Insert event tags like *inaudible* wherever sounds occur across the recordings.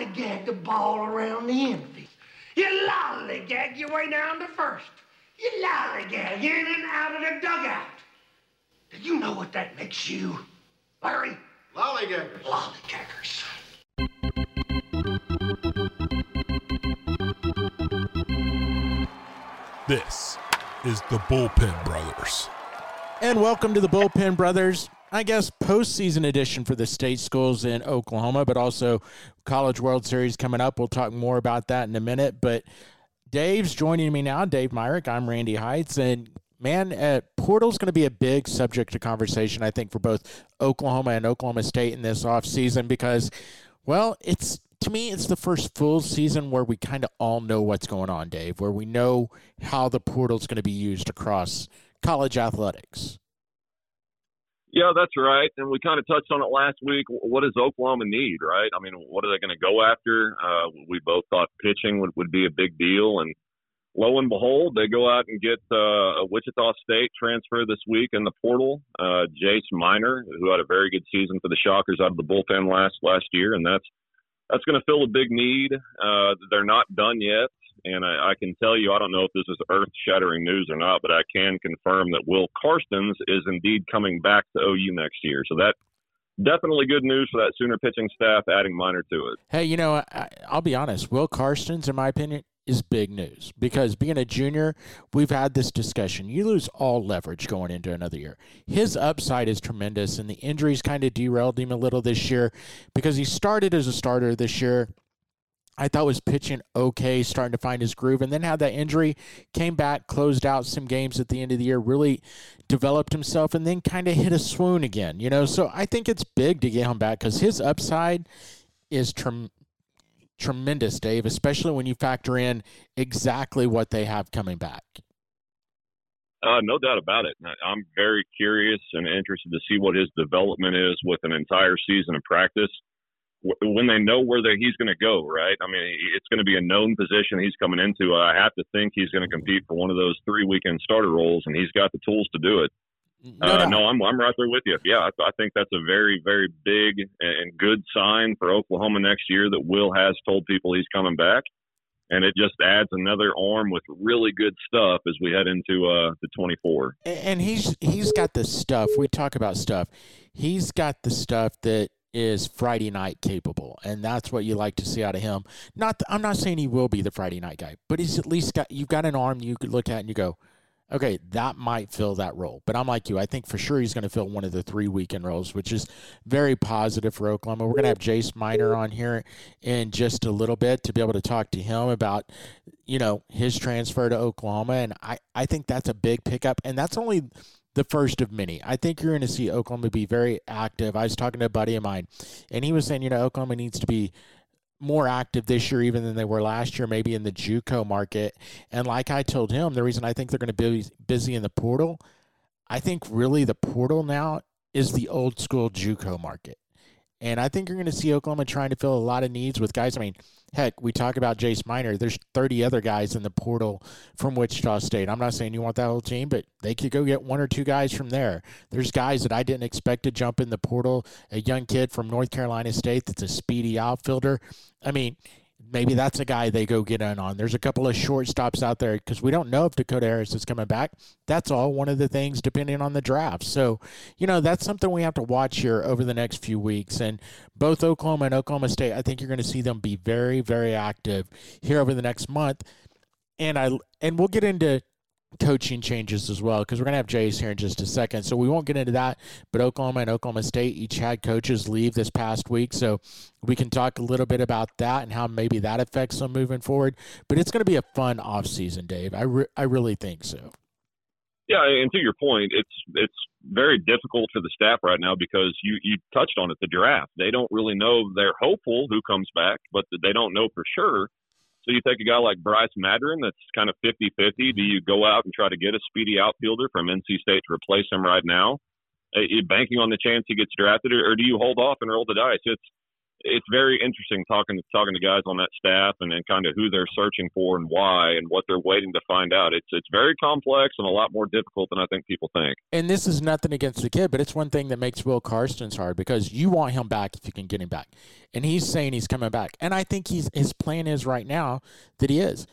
lollygag the ball around the infield. You lollygag your way down to first. You lollygag in and out of the dugout. Do you know what that makes you, Larry? Lollygaggers. Lollygaggers. This is the Bullpen Brothers. And welcome to the Bullpen Brothers. I guess postseason edition for the state schools in Oklahoma, but also College World Series coming up. We'll talk more about that in a minute. But Dave's joining me now. Dave Myrick. I'm Randy Heights. And man, uh, portal's going to be a big subject of conversation, I think, for both Oklahoma and Oklahoma State in this offseason because, well, it's to me, it's the first full season where we kind of all know what's going on, Dave, where we know how the portal's going to be used across college athletics. Yeah, that's right. And we kind of touched on it last week. What does Oklahoma need, right? I mean, what are they going to go after? Uh, we both thought pitching would, would be a big deal. And lo and behold, they go out and get uh, a Wichita State transfer this week in the portal, uh, Jace Miner, who had a very good season for the Shockers out of the bullpen last last year, and that's that's going to fill a big need. Uh, they're not done yet, and I, I can tell you, I don't know if this is earth-shattering news or not, but I can confirm that Will Karstens is indeed coming back to OU next year. So that definitely good news for that Sooner pitching staff, adding Miner to it. Hey, you know, I, I'll be honest. Will Karstens, in my opinion, is big news because being a junior, we've had this discussion. You lose all leverage going into another year. His upside is tremendous, and the injuries kind of derailed him a little this year because he started as a starter this year. I thought was pitching okay, starting to find his groove, and then had that injury, came back, closed out some games at the end of the year, really developed himself, and then kind of hit a swoon again. You know, so I think it's big to get him back because his upside is tremendous tremendous, Dave, especially when you factor in exactly what they have coming back. Uh, no doubt about it. I'm very curious and interested to see what his development is with an entire season of practice. When they know where he's going to go, right? I mean, it's going to be a known position he's coming into. I have to think he's going to compete for one of those three weekend starter roles, and he's got the tools to do it. No, uh, no, I'm I'm right there with you. Yeah, I, I think that's a very very big and good sign for Oklahoma next year that Will has told people he's coming back, and it just adds another arm with really good stuff as we head into uh the 24. And he's he's got the stuff. We talk about stuff. He's got the stuff that is Friday night capable, and that's what you like to see out of him. Not, I'm not saying he will be the Friday night guy, but he's at least got you've got an arm you could look at and you go, okay, that might fill that role. But I'm like you. I think for sure he's going to fill one of the three weekend roles, which is very positive for Oklahoma. We're going to have Jace Miner on here in just a little bit to be able to talk to him about, you know, his transfer to Oklahoma. And I, I think that's a big pickup. And that's only the first of many. I think you're going to see Oklahoma be very active. I was talking to a buddy of mine, and he was saying, you know, Oklahoma needs to be more active this year even than they were last year, maybe in the JUCO market. And like I told him, the reason I think they're going to be busy in the portal, I think really the portal now is the old school JUCO market. And I think you're going to see Oklahoma trying to fill a lot of needs with guys. I mean, heck, we talk about Jace Miner. There's 30 other guys in the portal from Wichita State. I'm not saying you want that whole team, but they could go get one or two guys from there. There's guys that I didn't expect to jump in the portal. A young kid from North Carolina State that's a speedy outfielder. I mean, maybe that's a guy they go get in on. There's a couple of shortstops out there because we don't know if Dakota Harris is coming back. That's all one of the things depending on the draft. So, you know, that's something we have to watch here over the next few weeks. And both Oklahoma and Oklahoma State, I think you're going to see them be very, very active here over the next month. And I and we'll get into coaching changes as well because we're going to have Jace here in just a second. So we won't get into that. But Oklahoma and Oklahoma State each had coaches leave this past week. So we can talk a little bit about that and how maybe that affects them moving forward. But it's going to be a fun offseason, Dave. I, re- I really think so. Yeah, and to your point, it's it's very difficult for the staff right now because you you touched on it, the draft. They don't really know. They're hopeful who comes back, but they don't know for sure. So you take a guy like Bryce Madron that's kind of 50 50. Do you go out and try to get a speedy outfielder from NC State to replace him right now, uh, banking on the chance he gets drafted, or do you hold off and roll the dice? It's it's very interesting talking to talking to guys on that staff and, and kind of who they're searching for and why and what they're waiting to find out. It's it's very complex and a lot more difficult than I think people think. And this is nothing against the kid, but it's one thing that makes Will Carstens hard because you want him back if you can get him back, and he's saying he's coming back, and I think he's his plan is right now that he is,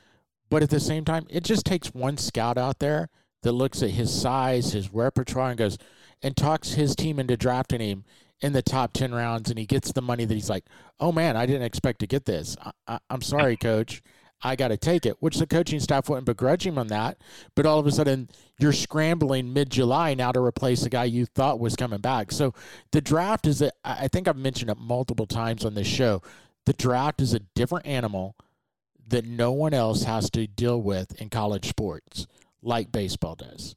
but at the same time, it just takes one scout out there that looks at his size, his repertoire, and goes and talks his team into drafting him in the top 10 rounds and he gets the money that he's like, oh man, I didn't expect to get this. I, am sorry, coach. I got to take it, which the coaching staff wouldn't begrudge him on that. But all of a sudden, you're scrambling mid July now to replace a guy you thought was coming back. So the draft is, a, I think I've mentioned it multiple times on this show. The draft is a different animal that no one else has to deal with in college sports like baseball does.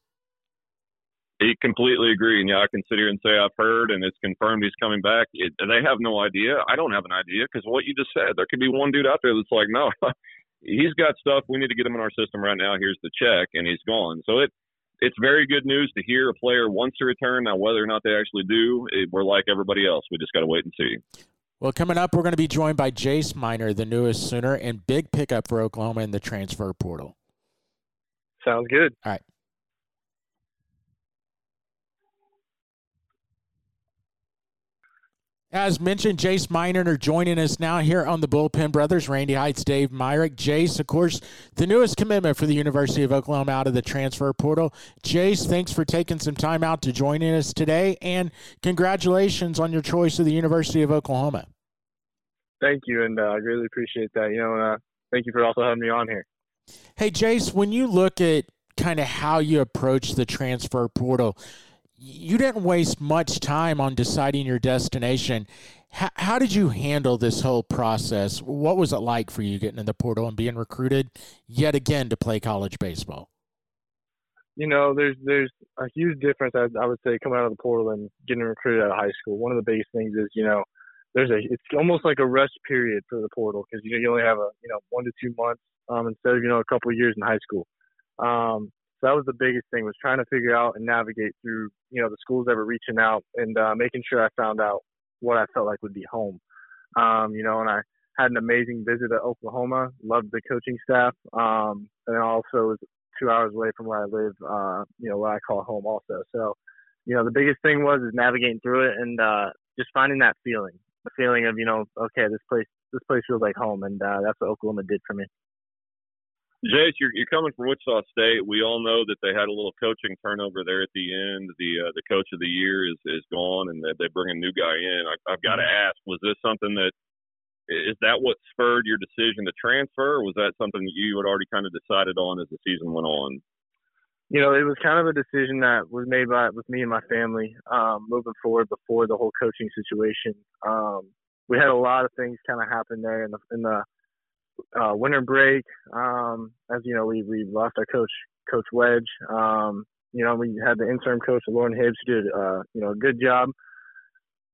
He completely agree. And yeah, I can sit here and say I've heard and it's confirmed he's coming back. It, they have no idea. I don't have an idea because what you just said, there could be one dude out there that's like, no, *laughs* he's got stuff. We need to get him in our system right now. Here's the check, and he's gone. So it it's very good news to hear a player wants to return. Now, whether or not they actually do, it, we're like everybody else. We just got to wait and see. Well, coming up, we're going to be joined by Jace Miner, the newest Sooner, and big pickup for Oklahoma in the transfer portal. Sounds good. All right. As mentioned, Jace Miner are joining us now here on the Bullpen Brothers. Randy Heights, Dave Myrick. Jace, of course, the newest commitment for the University of Oklahoma out of the transfer portal. Jace, thanks for taking some time out to joining us today, and congratulations on your choice of the University of Oklahoma. Thank you, and uh, I really appreciate that. You know, uh, thank you for also having me on here. Hey, Jace, when you look at kind of how you approach the transfer portal, you didn't waste much time on deciding your destination. How, how, did you handle this whole process? What was it like for you getting in the portal and being recruited yet again to play college baseball? You know, there's there's a huge difference. I, I would say coming out of the portal and getting recruited out of high school. One of the biggest things is you know there's a it's almost like a rest period for the portal because you know you only have a you know one to two months um, instead of you know a couple of years in high school. Um, so that was the biggest thing was trying to figure out and navigate through, you know, the schools that were reaching out and uh, making sure I found out what I felt like would be home. Um, you know, and I had an amazing visit at Oklahoma, loved the coaching staff, um, and also was two hours away from where I live, uh, you know, what I call home also. So, you know, the biggest thing was is navigating through it and uh, just finding that feeling, the feeling of, you know, okay, this place, this place feels like home, and uh, that's what Oklahoma did for me. Jace, you're, you're coming from Wichita State. We all know that they had a little coaching turnover there at the end. The uh, the coach of the year is is gone, and they, they bring a new guy in. I, I've got to mm-hmm. ask: Was this something that is that what spurred your decision to transfer, or was that something that you had already kind of decided on as the season went on? You know, it was kind of a decision that was made by with me and my family um, moving forward before the whole coaching situation. Um, we had a lot of things kind of happen there in the in the uh, winter break. Um, as you know, we we lost our coach, Coach Wedge. Um, you know, we had the interim coach, Loren Hibbs, who did uh, you know a good job.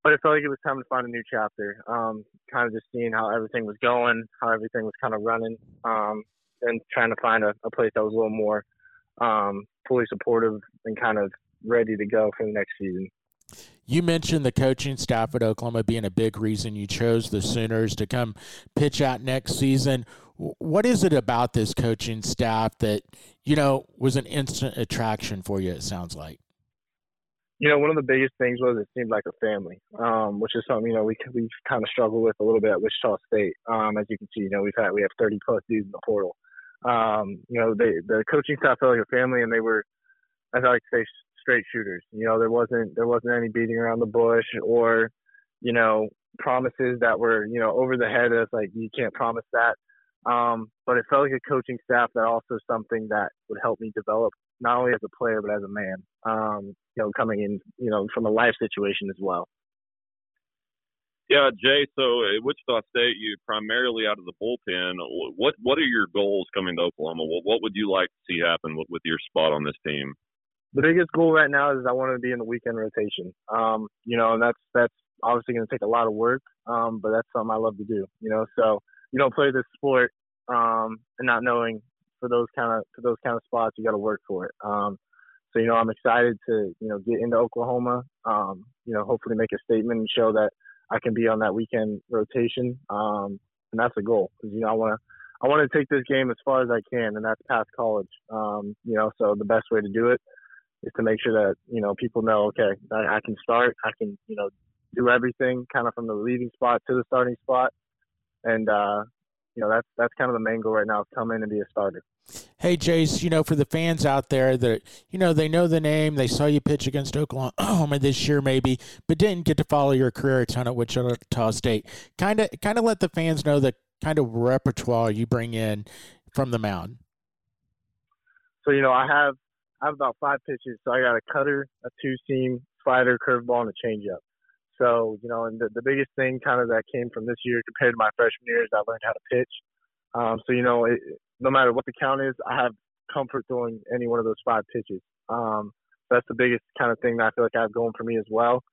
But it felt like it was time to find a new chapter. Um, kind of just seeing how everything was going, how everything was kind of running, um, and trying to find a, a place that was a little more um, fully supportive and kind of ready to go for the next season. You mentioned the coaching staff at Oklahoma being a big reason you chose the Sooners to come pitch out next season. What is it about this coaching staff that, you know, was an instant attraction for you, it sounds like? You know, one of the biggest things was it seemed like a family, um, which is something, you know, we, we kind of struggle with a little bit at Wichita State. Um, as you can see, you know, we've had, we have 30 plus dudes in the portal. Um, you know, they, the coaching staff felt like a family and they were, as I like to say, straight shooters. You know, there wasn't there wasn't any beating around the bush or, you know, promises that were, you know, over the head of like you can't promise that. Um, but it felt like a coaching staff that also something that would help me develop not only as a player but as a man. Um, you know, coming in, you know, from a life situation as well. Yeah, Jay. So at Wichita State, you primarily out of the bullpen. What what are your goals coming to Oklahoma? What what would you like to see happen with, with your spot on this team? The biggest goal right now is I want to be in the weekend rotation. Um, you know, and that's that's obviously going to take a lot of work, um, but that's something I love to do. You know, so you don't play this sport um, and not knowing for those kind of for those kind of spots you got to work for it. Um, so you know, I'm excited to you know get into Oklahoma. Um, you know, hopefully make a statement and show that I can be on that weekend rotation. Um, and that's a goal because you know I want to I want to take this game as far as I can, and that's past college. Um, you know, so the best way to do it is to make sure that you know people know, okay, I, I can start, I can you know do everything, kind of from the leading spot to the starting spot, and uh, you know that's that's kind of the main goal right now: is come in and be a starter. Hey, Jace, you know, for the fans out there that, you know, they know the name, they saw you pitch against Oklahoma *clears throat* this year maybe, but didn't get to follow your career a ton at Wichita State. Kind of kind of let the fans know the kind of repertoire you bring in from the mound. So, you know, I have I have about five pitches. So I got a cutter, a two seam, slider, curveball, and a changeup. So, you know, and the, the biggest thing kind of that came from this year compared to my freshman year is I learned how to pitch. Um, so, you know, it, no matter what the count is, I have comfort throwing any one of those five pitches. Um, that's the biggest kind of thing that I feel like I have going for me as well.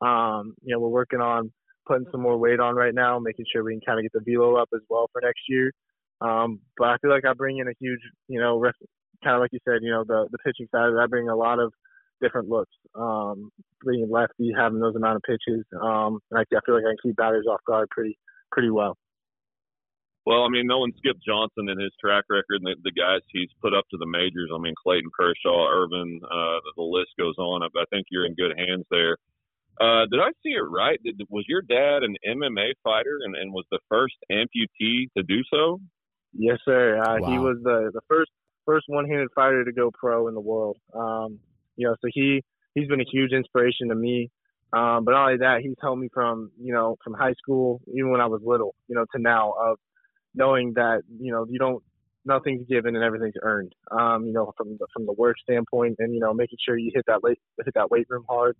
Um, you know, we're working on putting some more weight on right now, making sure we can kind of get the velo up as well for next year. Um, but I feel like I bring in a huge, you know, ref, kind of like you said, you know, the the pitching side. of that, bring a lot of different looks. Um, being lefty, having those amount of pitches, um, and I, I feel like I can keep batters off guard pretty pretty well. Well, I mean, no one Skip Johnson in his track record and the, the guys he's put up to the majors. I mean, Clayton Kershaw, Irvin, uh, the, the list goes on. I, I think you're in good hands there. Uh, did I see it right? Did, was your dad an MMA fighter and, and was the first amputee to do so? Yes, sir. Uh, wow. He was the the first first one-handed fighter to go pro in the world. Um, you know, so he he's been a huge inspiration to me. Um, but not only that, he's helped me from you know from high school, even when I was little, you know, to now of knowing that you know you don't nothing's given and everything's earned. Um, you know, from the, from the work standpoint, and you know, making sure you hit that late, hit that weight room hard,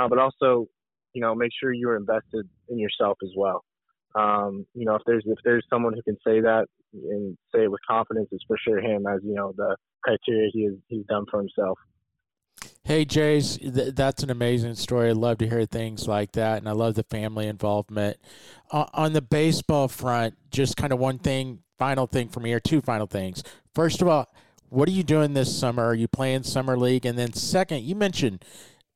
uh, but also, you know, make sure you're invested in yourself as well. Um, you know, if there's if there's someone who can say that and say it with confidence, it's for sure him. As you know, the criteria he has he's done for himself. Hey, Jace, th- that's an amazing story. I love to hear things like that, and I love the family involvement. Uh, on the baseball front, just kind of one thing, final thing for me, or two final things. First of all, what are you doing this summer? Are you playing summer league? And then second, you mentioned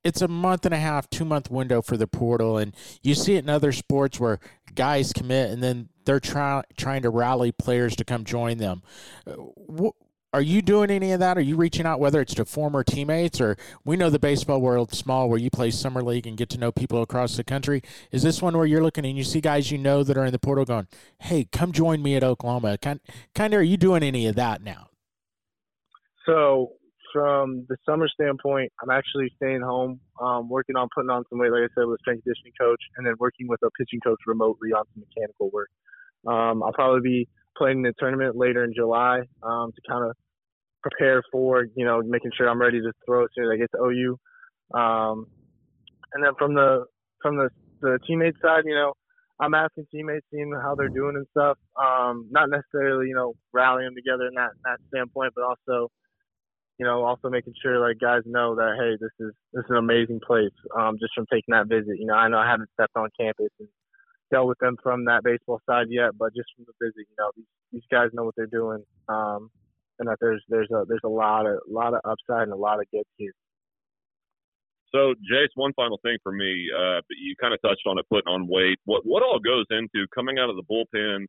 it's a month and a half, two month window for the portal, and you see it in other sports where guys commit and then they're trying trying to rally players to come join them. Uh, are you doing any of that? Are you reaching out, whether it's to former teammates or we know the baseball world small, where you play summer league and get to know people across the country? Is this one where you're looking and you see guys you know that are in the portal going, "Hey, come join me at Oklahoma"? Kind, kind of, are you doing any of that now? So from the summer standpoint, I'm actually staying home, um, working on putting on some weight, like I said, with a strength conditioning coach, and then working with a pitching coach remotely on some mechanical work. Um, I'll probably be playing in the tournament later in July um, to kind of prepare for, you know, making sure I'm ready to throw as soon as I get to OU. Um, and then from the from the the teammate side, you know, I'm asking teammates, seeing how they're doing and stuff. Um, not necessarily, you know, rallying together in that that standpoint, but also you know, also making sure like guys know that hey, this is this is an amazing place. Um, just from taking that visit, you know, I know I haven't stepped on campus and dealt with them from that baseball side yet, but just from the visit, you know, these these guys know what they're doing, um, and that there's there's a there's a lot of lot of upside and a lot of good here. So, Jace, one final thing for me. Uh, you kind of touched on it, putting on weight. What what all goes into coming out of the bullpen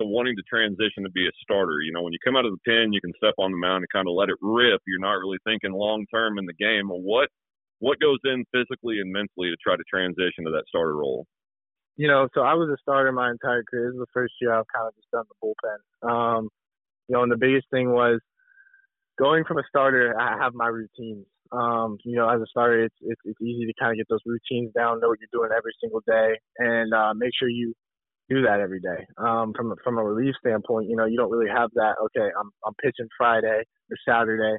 to wanting to transition to be a starter. You know, when you come out of the pen, you can step on the mound and kind of let it rip. You're not really thinking long term in the game. What what goes in physically and mentally to try to transition to that starter role? You know, so I was a starter my entire career. This is the first year I've kind of just done the bullpen. Um, you know, and the biggest thing was going from a starter. I have my routines. Um, you know, as a starter, it's, it's it's easy to kind of get those routines down, know what you're doing every single day, and uh, make sure you do that every day. Um, from a, from a relief standpoint, you know, you don't really have that. Okay, I'm I'm pitching Friday or Saturday,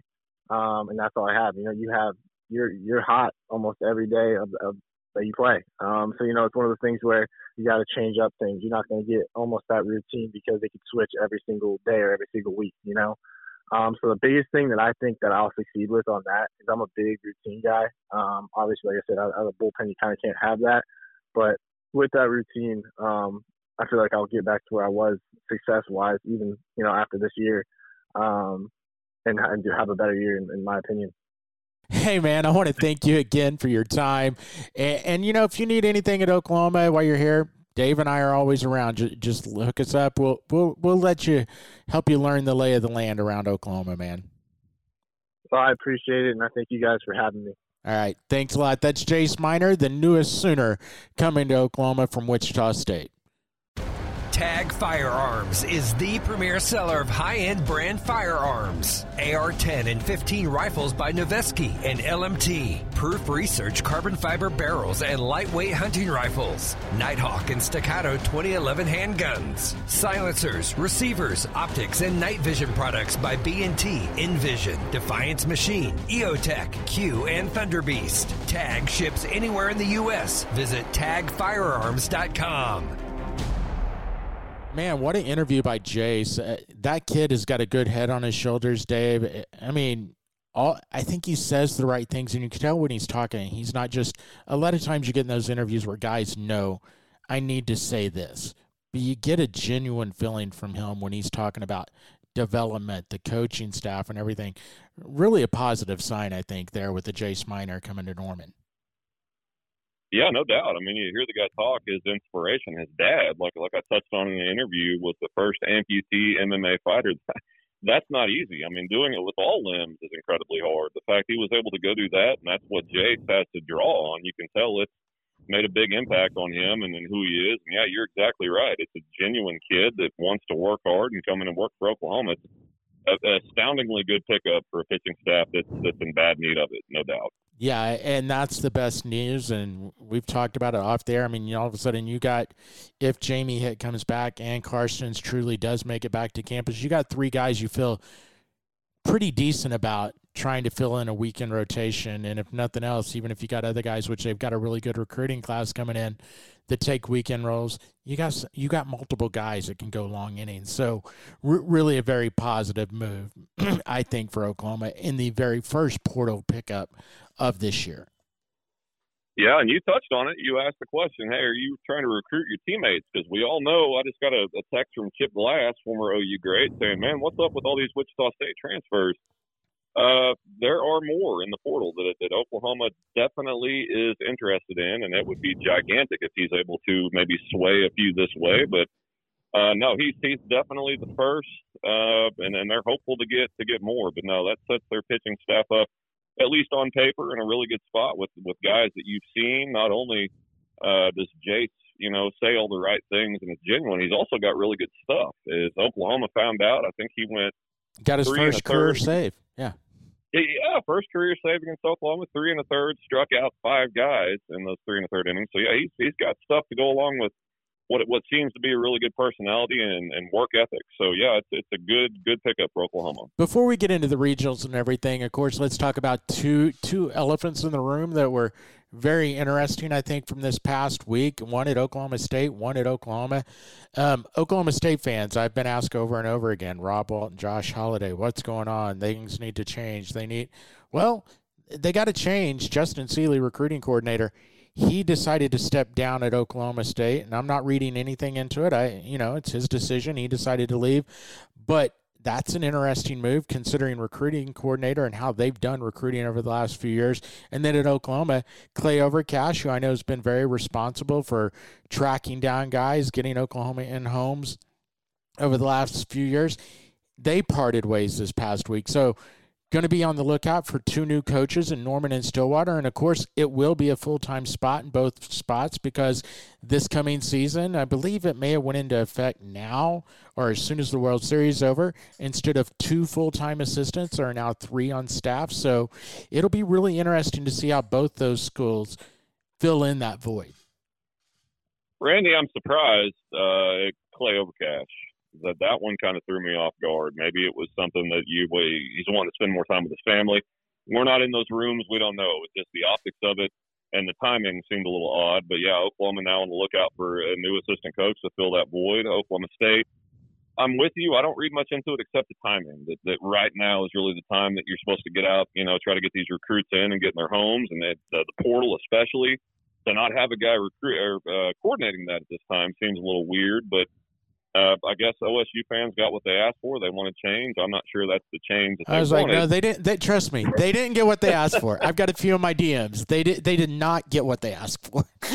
um, and that's all I have. You know, you have you're you're hot almost every day of, of that you play. Um, so you know, it's one of the things where you got to change up things. You're not going to get almost that routine because they could switch every single day or every single week. You know. Um, so the biggest thing that I think that I'll succeed with on that is I'm a big routine guy. Um, obviously, like I said, as a bullpen, you kind of can't have that, but with that routine, um, I feel like I'll get back to where I was success wise, even you know after this year, um, and, and have a better year in, in my opinion. Hey, man, I want to thank you again for your time. And, and, you know, if you need anything at Oklahoma while you're here, Dave and I are always around. Just, just hook us up. We'll, we'll, we'll let you help you learn the lay of the land around Oklahoma, man. Well, I appreciate it, and I thank you guys for having me. All right. Thanks a lot. That's Jace Miner, the newest Sooner coming to Oklahoma from Wichita State. Tag Firearms is the premier seller of high end brand firearms. AR 10 and 15 rifles by Noveske and LMT. Proof Research carbon fiber barrels and lightweight hunting rifles. Nighthawk and Staccato 2011 handguns. Silencers, receivers, optics, and night vision products by B&T, Envision, Defiance Machine, EOTech, Q, and Thunderbeast. Tag ships anywhere in the U.S. Visit tagfirearms.com. Man, what an interview by Jace. Uh, that kid has got a good head on his shoulders, Dave. I mean, all I think he says the right things, and you can tell when he's talking. He's not just. A lot of times you get in those interviews where guys know, I need to say this, but you get a genuine feeling from him when he's talking about development, the coaching staff, and everything. Really a positive sign, I think, there with the Jace Miner coming to Norman. Yeah, no doubt. I mean, you hear the guy talk. His inspiration, his dad, like like I touched on in the interview, was the first amputee MMA fighter. *laughs* That's not easy. I mean, doing it with all limbs is incredibly hard. The fact he was able to go do that, and that's what Jace has to draw on. You can tell it's made a big impact on him and, and who he is. And yeah, you're exactly right. It's a genuine kid that wants to work hard and come in and work for Oklahoma. It's astoundingly good pickup for a pitching staff that's that's in bad need of it, no doubt. Yeah, and that's the best news, and we've talked about it off there. I mean, all of a sudden you got if Jamie Hitt comes back and Karstens truly does make it back to campus, you got three guys you feel pretty decent about trying to fill in a weekend rotation. And if nothing else, even if you got other guys, which they've got a really good recruiting class coming in that take weekend roles, you got you got multiple guys that can go long innings. So r- really a very positive move, *clears throat* I think, for Oklahoma in the very first portal pickup of this year. Yeah, and you touched on it. You asked the question, hey, are you trying to recruit your teammates? Because we all know, I just got a, a text from Chip Glass, former OU great, saying, man, what's up with all these Wichita State transfers? Uh, there are more in the portal that, that Oklahoma definitely is interested in, and it would be gigantic if he's able to maybe sway a few this way. But uh, no, he's he's definitely the first, uh, and and they're hopeful to get to get more. But no, that sets their pitching staff up at least on paper in a really good spot with with guys that you've seen. Not only uh, does Jace you know say all the right things and it's genuine, he's also got really good stuff. As Oklahoma found out, I think he went got his first career save. Yeah. Yeah, first career save against Oklahoma, three and a third, struck out five guys in those three and a third innings. So yeah, he's he's got stuff to go along with what what seems to be a really good personality and, and work ethic. So yeah, it's it's a good good pickup for Oklahoma. Before we get into the regionals and everything, of course, let's talk about two two elephants in the room that were very interesting, I think, from this past week. One at Oklahoma State, one at Oklahoma. Um, Oklahoma State fans, I've been asked over and over again, Rob Walton, Josh Holliday, what's going on? Things need to change. They need, well, they got to change. Justin Seeley, recruiting coordinator, he decided to step down at Oklahoma State, and I'm not reading anything into it. I, you know, it's his decision. He decided to leave, but that's an interesting move considering recruiting coordinator and how they've done recruiting over the last few years. And then at Oklahoma, Clay Overcash, who I know has been very responsible for tracking down guys, getting Oklahoma in homes over the last few years. They parted ways this past week. So going to be on the lookout for two new coaches in Norman and Stillwater. And of course, it will be a full time spot in both spots because this coming season, I believe it may have went into effect now or as soon as the World Series over. Instead of two full time assistants, there are now three on staff. So it'll be really interesting to see how both those schools fill in that void. Randy, I'm surprised uh, Clay Overcash that that one kind of threw me off guard. Maybe it was something that you he's wanting to spend more time with his family. We're not in those rooms. We don't know. It's just the optics of it and the timing seemed a little odd. But yeah, Oklahoma now on the lookout for a new assistant coach to fill that void. Oklahoma State. I'm with you. I don't read much into it except the timing. That, that right now is really the time that you're supposed to get out, you know, try to get these recruits in and get in their homes, and that, uh, the portal especially. To not have a guy recruit or uh, coordinating that at this time seems a little weird, but uh, I guess OSU fans got what they asked for. They want to change. I'm not sure that's the change. That I was like, wanted. no, they didn't. They trust me. They didn't get what they asked for. I've got a few of my DMs. They did. They did not get what they asked for. *laughs*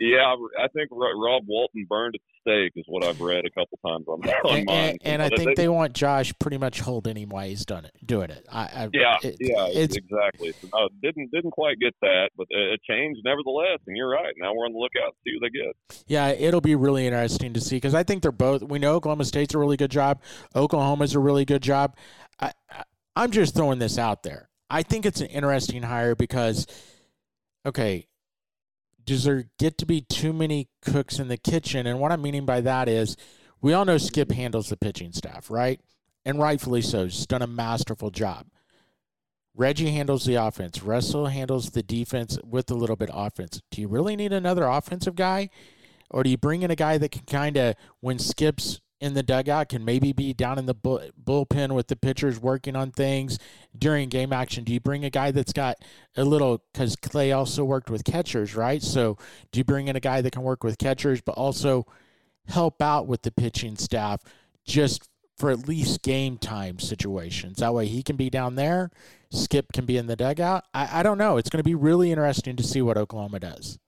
yeah, I think Rob Walton burned at the stake is what I've read a couple times on, *laughs* on and, mine. And, and I think they, they, want Josh pretty much hold him while he's done it, doing it. I, I yeah, it, yeah, it's, exactly. So, no, didn't didn't quite get that, but it changed nevertheless. And you're right. Now we're on the lookout to see what they get. Yeah, it'll be really interesting to see because I think they're both. We know Oklahoma State's a really good job. Oklahoma's a really good job. I, I, I'm just throwing this out there. I think it's an interesting hire because, okay, does there get to be too many cooks in the kitchen? And what I'm meaning by that is we all know Skip handles the pitching staff, right? And rightfully so. He's done a masterful job. Reggie handles the offense. Russell handles the defense with a little bit of offense. Do you really need another offensive guy? Or do you bring in a guy that can kind of, when Skip's in the dugout, can maybe be down in the bullpen with the pitchers working on things during game action? Do you bring a guy that's got a little, because Clay also worked with catchers, right? So do you bring in a guy that can work with catchers, but also help out with the pitching staff just for at least game time situations? That way he can be down there, Skip can be in the dugout. I, I don't know. It's going to be really interesting to see what Oklahoma does.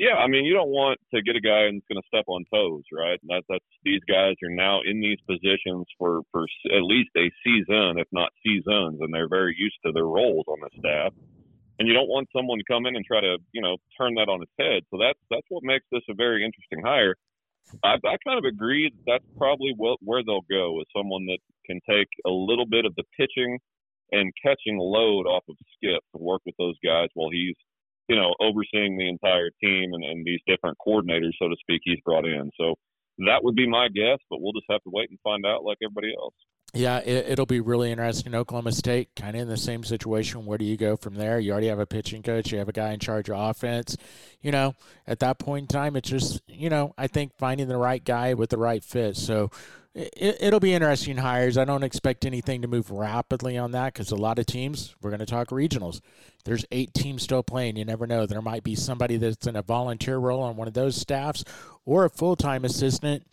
Yeah, I mean, you don't want to get a guy that's going to step on toes, right? That, that's these guys are now in these positions for for at least a season, if not seasons, and they're very used to their roles on the staff. And you don't want someone to come in and try to, you know, turn that on its head. So that's that's what makes this a very interesting hire. I, I kind of agree that that's probably what, where they'll go with someone that can take a little bit of the pitching and catching load off of Skip to work with those guys while he's you know, overseeing the entire team and, and these different coordinators, so to speak, he's brought in. So that would be my guess, but we'll just have to wait and find out like everybody else. Yeah, it, will be really interesting. Oklahoma State, kind of in the same situation. Where do you go from there? You already have a pitching coach. You have a guy in charge of offense. You know, at that point in time, it's just, you know, I think finding the right guy with the right fit. So it, will be interesting hires. I don't expect anything to move rapidly on that because a lot of teams, we're going to talk regionals. There's eight teams still playing. You never know. There might be somebody that's in a volunteer role on one of those staffs or a full time assistant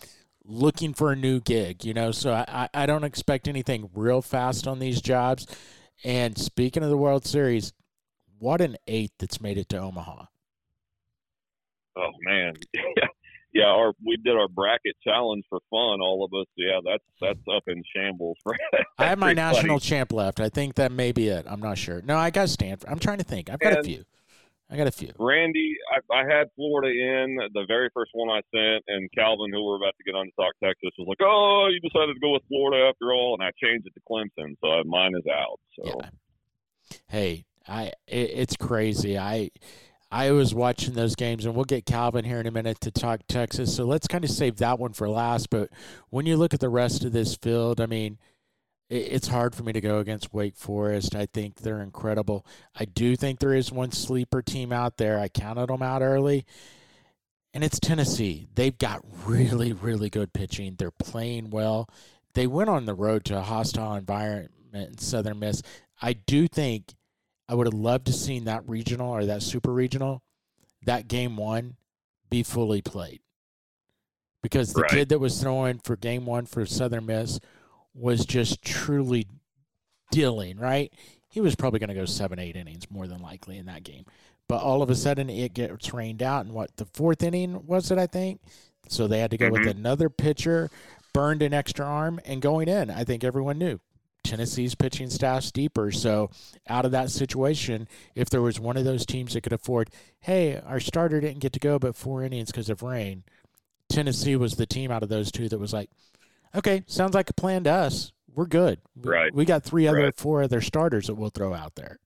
looking for a new gig, you know. So I, I don't expect anything real fast on these jobs. And speaking of the World Series, what an eight that's made it to Omaha. Oh, man. *laughs* yeah, our we did our bracket challenge for fun. All of us, yeah, that's that's up in shambles. I have my national champ left. I think that may be it. I'm not sure. No, I got Stanford. I'm trying to think. I've got and a few. I got a few. Randy, I, I had Florida in the very first one I sent, and Calvin, who we're about to get on to talk Texas, was like, "Oh, you decided to go with Florida after all," and I changed it to Clemson, so mine is out. So, yeah. hey, I it, it's crazy. I I was watching those games, and we'll get Calvin here in a minute to talk Texas. So let's kind of save that one for last. But when you look at the rest of this field, I mean, it's hard for me to go against Wake Forest. I think they're incredible. I do think there is one sleeper team out there. I counted them out early, and it's Tennessee. They've got really, really good pitching. They're playing well. They went on the road to a hostile environment in Southern Miss. I do think I would have loved to seen that regional or that super regional, that game one, be fully played. Because the right. kid that was throwing for game one for Southern Miss was just truly dealing, right? He was probably going to go seven, eight innings more than likely in that game. But all of a sudden, it gets rained out. And what, the fourth inning was it, I think? So they had to go mm-hmm. with another pitcher, burned an extra arm, and going in. I think everyone knew Tennessee's pitching staff's deeper. So, out of that situation, if there was one of those teams that could afford, hey, our starter didn't get to go but four innings because of rain, Tennessee was the team out of those two that was like, okay, sounds like a plan to us. We're good. Right. We got three other, right. four other starters that we'll throw out there.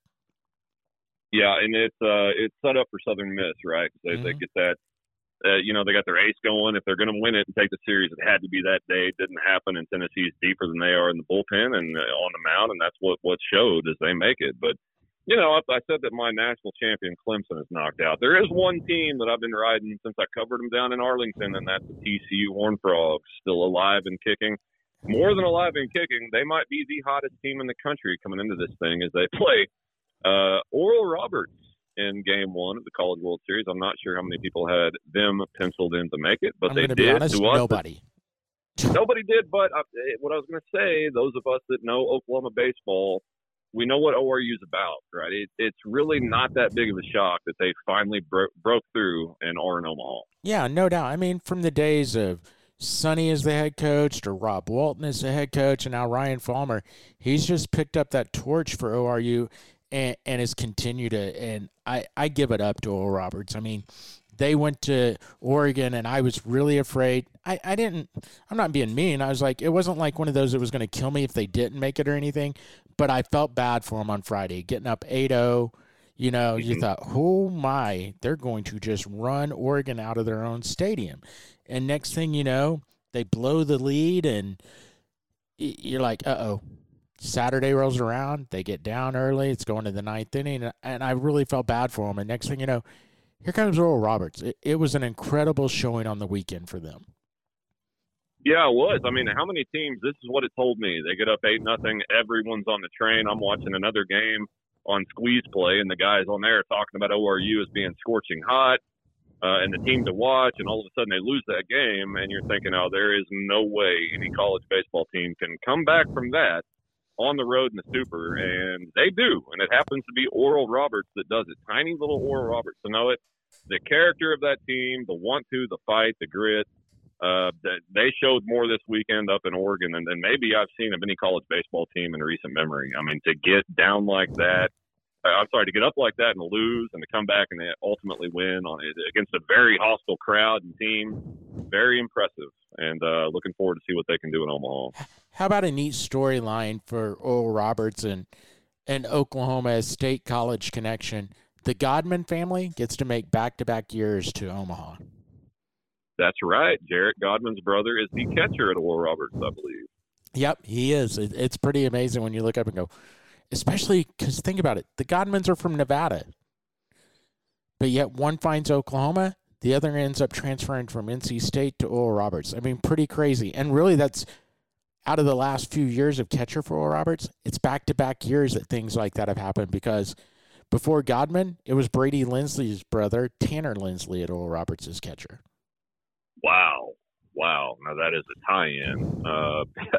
Yeah, and it's uh, it's set up for Southern Miss, right? They, mm-hmm. they get that uh, you know, they got their ace going. If they're going to win it and take the series, it had to be that day. It didn't happen, and Tennessee's deeper than they are in the bullpen and uh, on the mound, and that's what what showed as they make it. But you know, I, I said that my national champion Clemson is knocked out. There is one team that I've been riding since I covered them down in Arlington, and that's the TCU Horn Frogs, still alive and kicking. More than alive and kicking, they might be the hottest team in the country coming into this thing as they play uh, Oral Roberts in Game One of the College World Series. I'm not sure how many people had them penciled in to make it, but I'm they did. be honest, to us, nobody. *laughs* Nobody did, but uh, what I was going to say, those of us that know Oklahoma baseball, we know what ORU is about, right? It, it's really not that big of a shock that they finally bro- broke through and are in Omaha. Yeah, no doubt. I mean, from the days of Sunny as the head coach to Rob Walton as the head coach and now Ryan Folmar, he's just picked up that torch for ORU and, and has continued to. And I, I give it up to Oral Roberts. I mean, they went to Oregon and I was really afraid. I, I didn't, I'm not being mean. I was like, it wasn't like one of those that was going to kill me if they didn't make it or anything, but I felt bad for them on Friday, getting up 8 0. You know, you Mhm. thought, oh my, they're going to just run Oregon out of their own stadium. And next thing you know, they blow the lead, and you're like, uh oh. Saturday rolls around, they get down early. It's going to the ninth inning, and I really felt bad for them. And next thing you know, here comes Oral Roberts. It, it was an incredible showing on the weekend for them. Yeah, it was. I mean, how many teams? This is what it told me. They get up eight nothing. Everyone's on the train. I'm watching another game on squeeze play, and the guys on there talking about ORU as being scorching hot uh, and the team to watch. And all of a sudden, they lose that game, and you're thinking, oh, there is no way any college baseball team can come back from that on the road in the super, and they do. And it happens to be Oral Roberts that does it. Tiny little Oral Roberts to know it. The character of that team, the want to, the fight, the grit. Uh, they showed more this weekend up in Oregon than, than maybe I've seen of any college baseball team in recent memory. I mean, to get down like that, I'm sorry, to get up like that and lose, and to come back and ultimately win on it against a very hostile crowd and team, very impressive. And uh, looking forward to see what they can do in Omaha. How about a neat storyline for Oral Roberts and and Oklahoma State College connection? The Godman family gets to make back to back years to Omaha. That's right. Jarrett Godman's brother is the catcher at Oral Roberts, I believe. Yep, he is. It's pretty amazing when you look up and go, especially because think about it. The Godmans are from Nevada, but yet one finds Oklahoma, the other ends up transferring from NC State to Oral Roberts. I mean, pretty crazy. And really, that's out of the last few years of catcher for Oral Roberts. It's back to back years that things like that have happened because before Godman, it was Brady Lindsly's brother, Tanner Lindsly, at Oral Roberts catcher. Wow, wow. Now that is a tie-in. Uh, *laughs*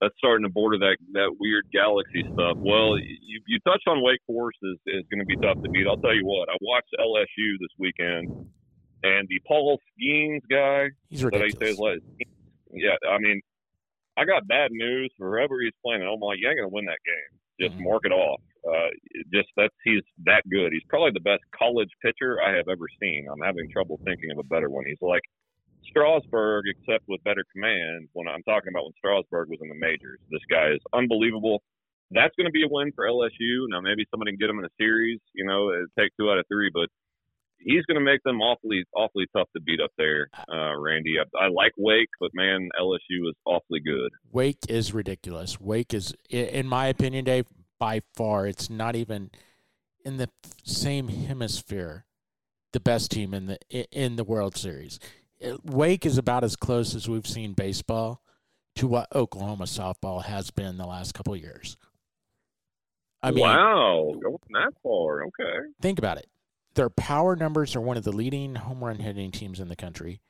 that's starting to border that that weird galaxy stuff. Well, you you touched on Wake Forest is is going to be tough to beat. I'll tell you what. I watched LSU this weekend, and the Paul Skenes guy. He's Is that how you say ridiculous. his last? Yeah, I mean, I got bad news for whoever he's playing. at Omaha. You ain't gonna win that game. Just Mhm. mark it off. Uh, just that's he's that good. He's probably the best college pitcher I have ever seen. I'm having trouble thinking of a better one. He's like Strasburg, except with better command. When I'm talking about when Strasburg was in the majors, this guy is unbelievable. That's going to be a win for LSU. Now maybe somebody can get him in a series. You know, take two out of three, but he's going to make them awfully, awfully tough to beat up there, uh, Randy. I, I like Wake, but man, LSU is awfully good. Wake is ridiculous. Wake is, in my opinion, Dave, by far, it's not even in the same hemisphere, the best team in the in the World Series. Wake is about as close as we've seen baseball to what Oklahoma softball has been the last couple of years. I mean, wow, going that far. Okay. think about it. Their power numbers are one of the leading home run hitting teams in the country.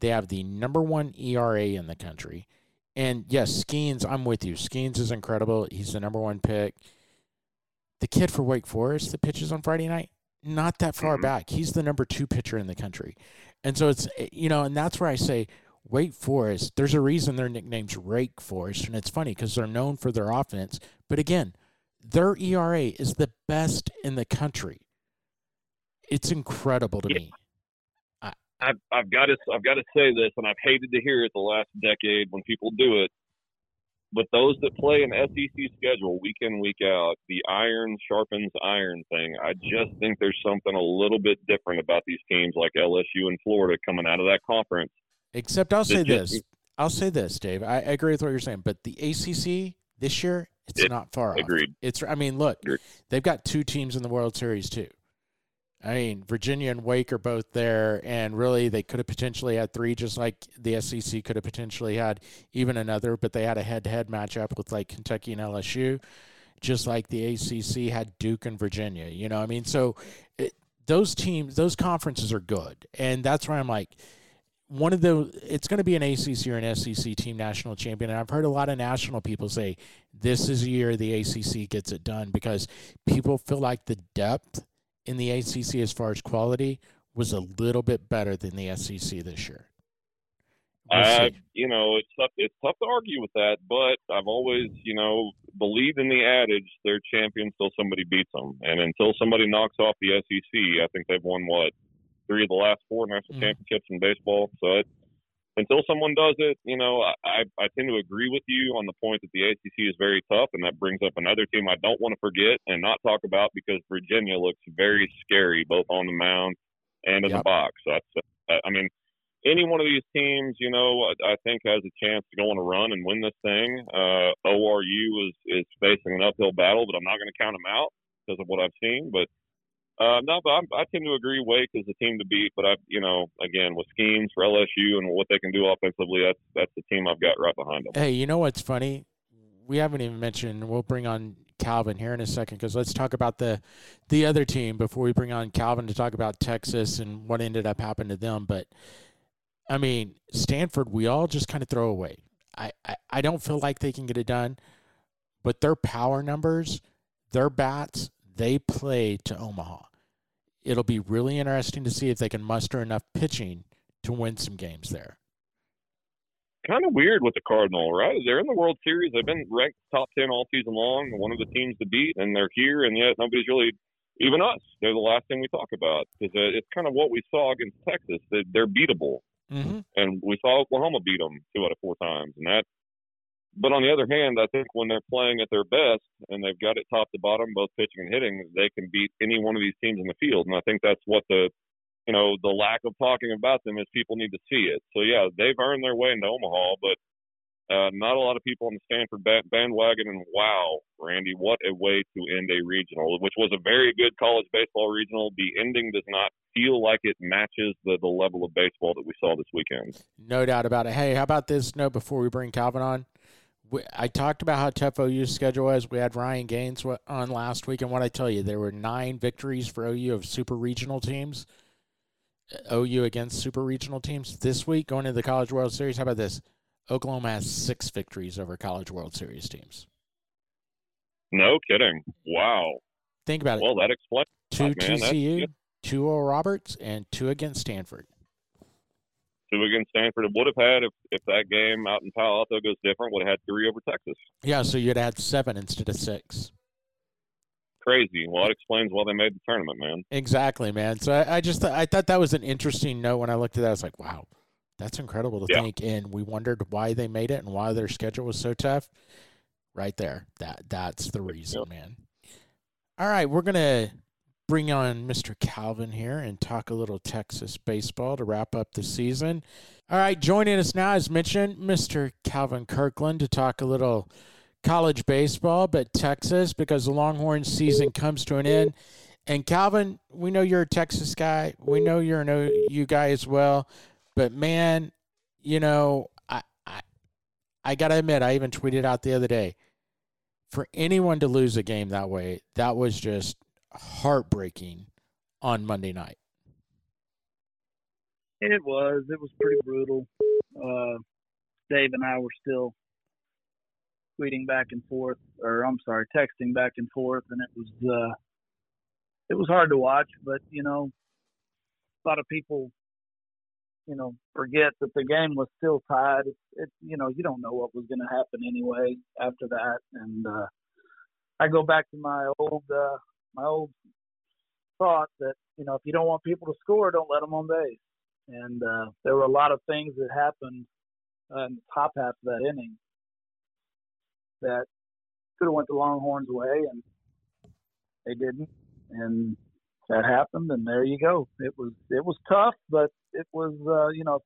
They have the number one ERA in the country. And yes, Skenes, I'm with you. Skenes is incredible. He's the number one pick. The kid for Wake Forest that pitches on Friday night, not that far Mhm. back. He's the number two pitcher in the country. And so it's, eh, you know, and that's where I say Wake Forest, there's a reason their nickname's Rake Forest. And it's funny because they're known for their offense. But again, their ERA is the best in the country. It's incredible to Yeah. me. I've, I've got to I've got to say this, and I've hated to hear it the last decade when people do it. But those that play an SEC schedule week in week out, the iron sharpens iron thing. I just think there's something a little bit different about these teams like LSU and Florida coming out of that conference. Except I'll say just- this. I'll say this, Dave. I, I agree with what you're saying, but the ACC this year, it's It- not far off. Agreed. It's I mean, look, Agreed. they've got two teams in the World Series too. I mean, Virginia and Wake are both there, and really they could have potentially had three, just like the SEC could have potentially had even another, but they had a head-to-head matchup with like Kentucky and LSU. just like the ACC had Duke and Virginia. You know, I mean, so it, those teams, those conferences are good, and that's why I'm like, one of the it's going to be an ACC or an SEC team national champion, and I've heard a lot of national people say this is a year the ACC gets it done because people feel like the depth in the ACC as far as quality was a little bit better than the SEC this year. We'll uh, you know, it's tough. It's tough to argue with that, but I've always, you know, believed in the adage: they're champions till somebody beats them, and until somebody knocks off the SEC, I think they've won what three of the last four national mm-hmm. championships in baseball. So it, until someone does it, you know, I, I tend to agree with you on the point that the ACC is very tough, and that brings up another team I don't want to forget and not talk about because Virginia looks very scary both on the mound and in yep. the box. So that's, I mean, any one of these teams, you know, I think has a chance to go on a run and win this thing. Uh, ORU is is facing an uphill battle, but I'm not going to count them out because of what I've seen. But uh, no, but I'm, i tend to agree. Wake is the team to beat, but I, you know, again with Skenes for LSU and what they can do offensively, that's that's the team I've got right behind them. Hey, you know what's funny? We haven't even mentioned. We'll bring on Calvin here in a second because let's talk about the the other team before we bring on Calvin to talk about Texas and what ended up happening to them. But I mean, Stanford, we all just kind of throw away. I, I, I don't feel like they can get it done, but their power numbers, their bats, they play to Omaha. It'll be really interesting to see if they can muster enough pitching to win some games there. Kind of weird with the Cardinal, right? They're in the World Series. They've been ranked top 10 all season long, one of the teams to beat, and they're here, and yet nobody's really, even us, they're the last thing we talk about. Because uh, it's kind of what we saw against Texas. They're beatable. Mm-hmm. And we saw Oklahoma beat them two out of four times, and that. But on the other hand, I think when they're playing at their best and they've got it top to bottom, both pitching and hitting, they can beat any one of these teams in the field. And I think that's what the, you know, the lack of talking about them is people need to see it. So yeah, they've earned their way into Omaha, but uh, not a lot of people on the Stanford bandwagon, and wow, Randy, what a way to end a regional, which was a very good college baseball regional. The ending does not feel like it matches the, the level of baseball that we saw this weekend. No doubt about it. Hey, how about this note before we bring Calvin on? I talked about how tough OU's schedule was. We had Ryan Gaines on last week, and what I tell you, there were nine victories for OU of super regional teams. Uh, OU against super regional teams this week going into the College World Series. How about this? Oklahoma has six victories over College World Series teams. No kidding. Wow. Think about well, it. Well, that explains two TCU, two Oral Roberts, and two against Stanford. Two against Stanford. It would have had if, if that game out in Palo Alto goes different. Would have had three over Texas. Yeah, so you'd had seven instead of six. Crazy. Well, it explains why they made the tournament, man. Exactly, man. So I, I just I thought that was an interesting note when I looked at that. I was like, wow, that's incredible to yeah. think. And we wondered why they made it and why their schedule was so tough. Right there. That that's the reason, man. All right, we're gonna bring on Mr. Calvin here and talk a little Texas baseball to wrap up the season. All right, joining us now, as mentioned, Mr. Calvin Kirkland to talk a little college baseball, but Texas because the Longhorn season comes to an end. And Calvin, we know you're a Texas guy. We know you're an OU guy as well. But man, you know, I I, I gotta admit, I even tweeted out the other day. For anyone to lose a game that way, that was just heartbreaking on Monday night. It was. It was pretty brutal. Uh, Dave and I were still tweeting back and forth, or I'm sorry, texting back and forth, and it was uh, it was hard to watch. But you know, a lot of people you know, forget that the game was still tied. It's, it's you know, you don't know what was going to happen anyway after that. And uh, I go back to my old uh, my old thought that you know, if you don't want people to score, don't let them on base. And uh, there were a lot of things that happened uh, in the top half of that inning that could have went the Longhorns' way, and they didn't. And that happened, and there you go. It was it was tough, but it was uh, you know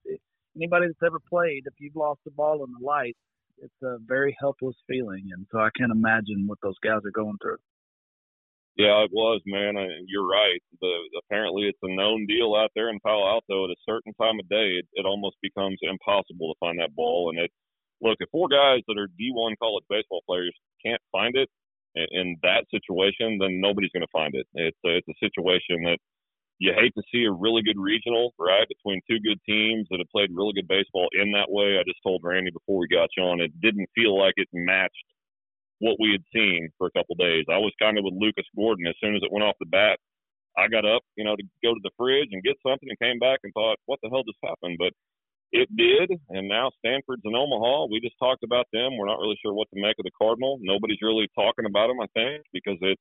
anybody that's ever played, if you've lost the ball in the light, it's a very helpless feeling, and so I can't imagine what those guys are going through. Yeah, it was, man. You're right. The apparently it's a known deal out there in Palo Alto. At a certain time of day, it, it almost becomes impossible to find that ball. And it look if four guys that are D1 college baseball players can't find it, in, in that situation, then nobody's going to find it. It's a, it's a situation that you hate to see a really good regional, right, between two good teams that have played really good baseball in that way. I just told Randy before we got you on, it didn't feel like it matched what we had seen for a couple of days. I was kind of with Lucas Gordon as soon as it went off the bat. I got up, you know, to go to the fridge and get something and came back and thought, what the hell just happened? But it did, and now Stanford's in Omaha. We just talked about them. We're not really sure what to make of the Cardinal. Nobody's really talking about them, I think, because it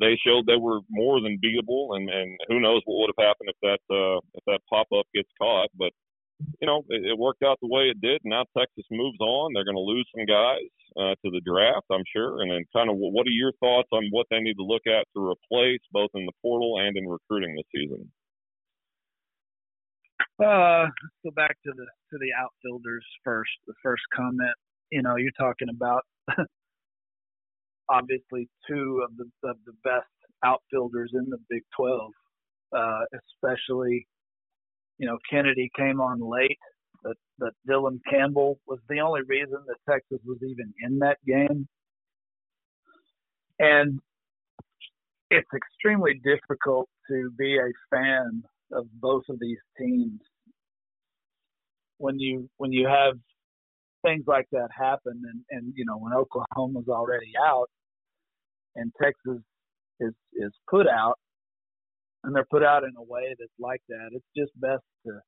they showed they were more than beatable, and and who knows what would have happened if that uh, if that pop up gets caught. But you know, it, it worked out the way it did. Now Texas moves on. They're going to lose some guys uh, to the draft, I'm sure. And then, kind of, what are your thoughts on what they need to look at to replace both in the portal and in recruiting this season? Uh, let's go back to the to the outfielders first. The first comment, you know, you're talking about *laughs* obviously two of the of the best outfielders in the Big 12, uh, especially you know, Kennedy came on late, that, that Dylan Campbell was the only reason that Texas was even in that game. And it's extremely difficult to be a fan of both of these teams when you when you have things like that happen and, and you know when Oklahoma's already out and Texas is is put out and they're put out in a way that's like that. It's just best to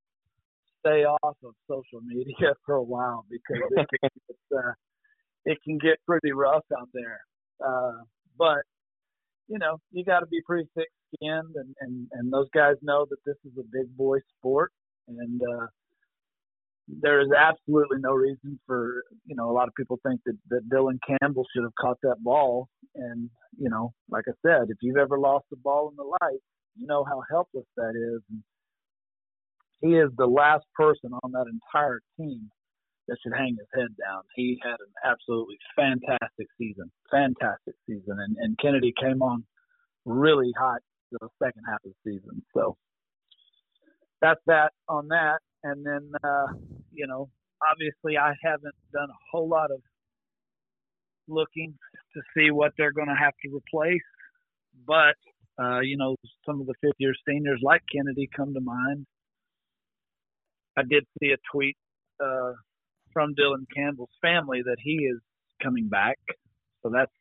stay off of social media *laughs* for a while because it can, *laughs* get, uh, it can get pretty rough out there. Uh, but you know, you got to be pretty thick-skinned, and, and and those guys know that this is a big boy sport, and uh, there is absolutely no reason for you know a lot of people think that that Dylan Campbell should have caught that ball, and you know, like I said, if you've ever lost a ball in the light, you know how helpless that is. And he is the last person on that entire team that should hang his head down. He had an absolutely fantastic season, fantastic season, and, and Kennedy came on really hot the second half of the season. So that's that on that. And then, uh, you know, obviously I haven't done a whole lot of looking to see what they're going to have to replace, but uh, you know, some of the fifth year seniors like Kennedy come to mind. I did see a tweet uh, from Dylan Campbell's family that he is coming back, so that's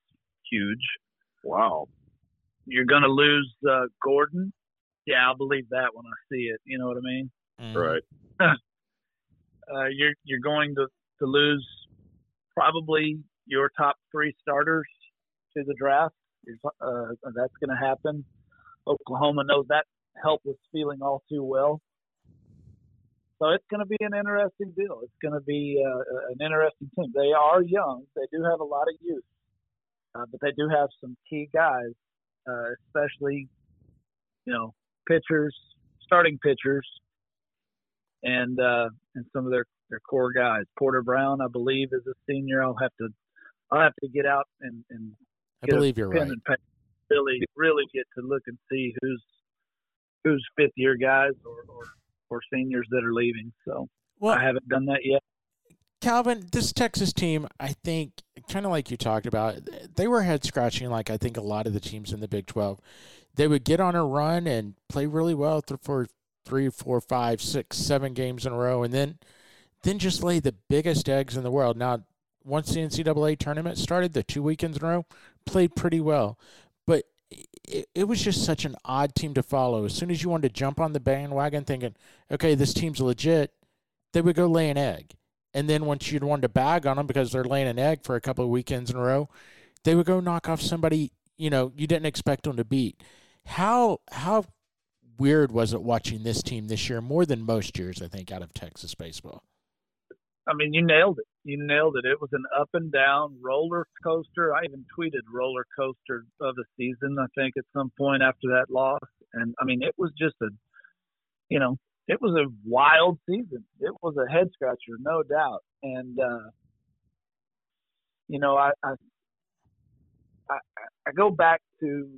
huge. Wow. You're going to lose uh, Gordon. Yeah, I'll believe that when I see it. You know what I mean? Mm. Right. *laughs* uh, you're you're going to to lose probably your top three starters to the draft. Uh, that's going to happen. Oklahoma knows that helpless feeling all too well. So it's going to be an interesting deal. It's going to be uh, an interesting team. They are young. They do have a lot of youth, uh, but they do have some key guys, uh, especially, you know, pitchers, starting pitchers, and uh, and some of their their core guys. Porter Brown, I believe, is a senior. I'll have to I'll have to get out and, and I believe you're right. really, really get to look and see who's who's fifth year guys or, or, or seniors that are leaving. So well, I haven't done that yet. Calvin, this Texas team, I think, kind of like you talked about, they were head scratching like I think a lot of the teams in the Big 12. They would get on a run and play really well for three, four, five, six, seven games in a row, and then then just lay the biggest eggs in the world. Now, once the NCAA tournament started, the two weekends in a row, played pretty well. But it, it was just such an odd team to follow. As soon as you wanted to jump on the bandwagon thinking, okay, this team's legit, they would go lay an egg. And then once you'd want to bag on them because they're laying an egg for a couple of weekends in a row, they would go knock off somebody, you know, you didn't expect them to beat. How how weird was it watching this team this year more than most years, I think, out of Texas baseball? I mean, you nailed it. You nailed it. It was an up and down roller coaster. I even tweeted roller coaster of the season, I think, at some point after that loss. And I mean, it was just a, you know, it was a wild season. It was a head scratcher, no doubt. And, uh, you know, I, I, I, I go back to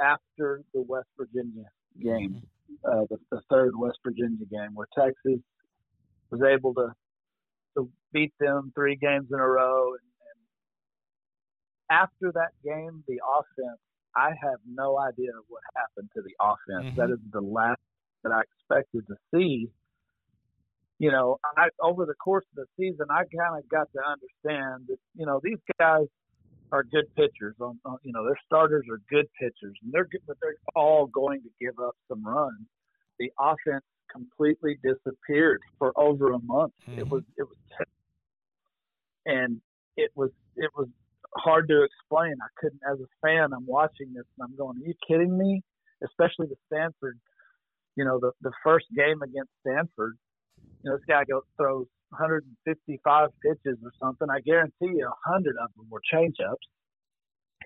after the West Virginia game, uh, the, the third West Virginia game, where Texas was able to to beat them three games in a row and, after that game, the offense, I have no idea what happened to the offense. Mhm. That is the last that I expected to see. You know, I over the course of the season, I kind of got to understand that you know these guys are good pitchers. On, on you know, their starters are good pitchers, and they're good, but they're all going to give up some runs. The offense completely disappeared for over a month. It Mhm. was it was, and it was it was hard to explain. I couldn't, as a fan, I'm watching this and I'm going, "Are you kidding me?" Especially the Stanford, you know, the the first game against Stanford. You know, this guy goes throws 155 pitches or something. I guarantee you, a hundred of them were changeups,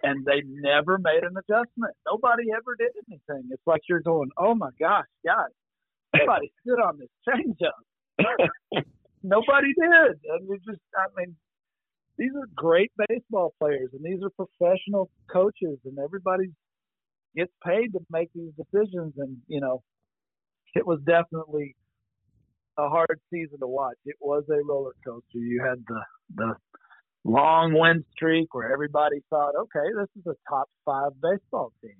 and they never made an adjustment. Nobody ever did anything. It's like you're going, "Oh my gosh, guys, somebody *laughs* stood on this changeup." *laughs* Nobody did, and you just, I mean, these are great baseball players and these are professional coaches and everybody gets paid to make these decisions and you know it was definitely a hard season to watch it was a roller coaster you had the the long win streak where everybody thought okay this is a top five baseball team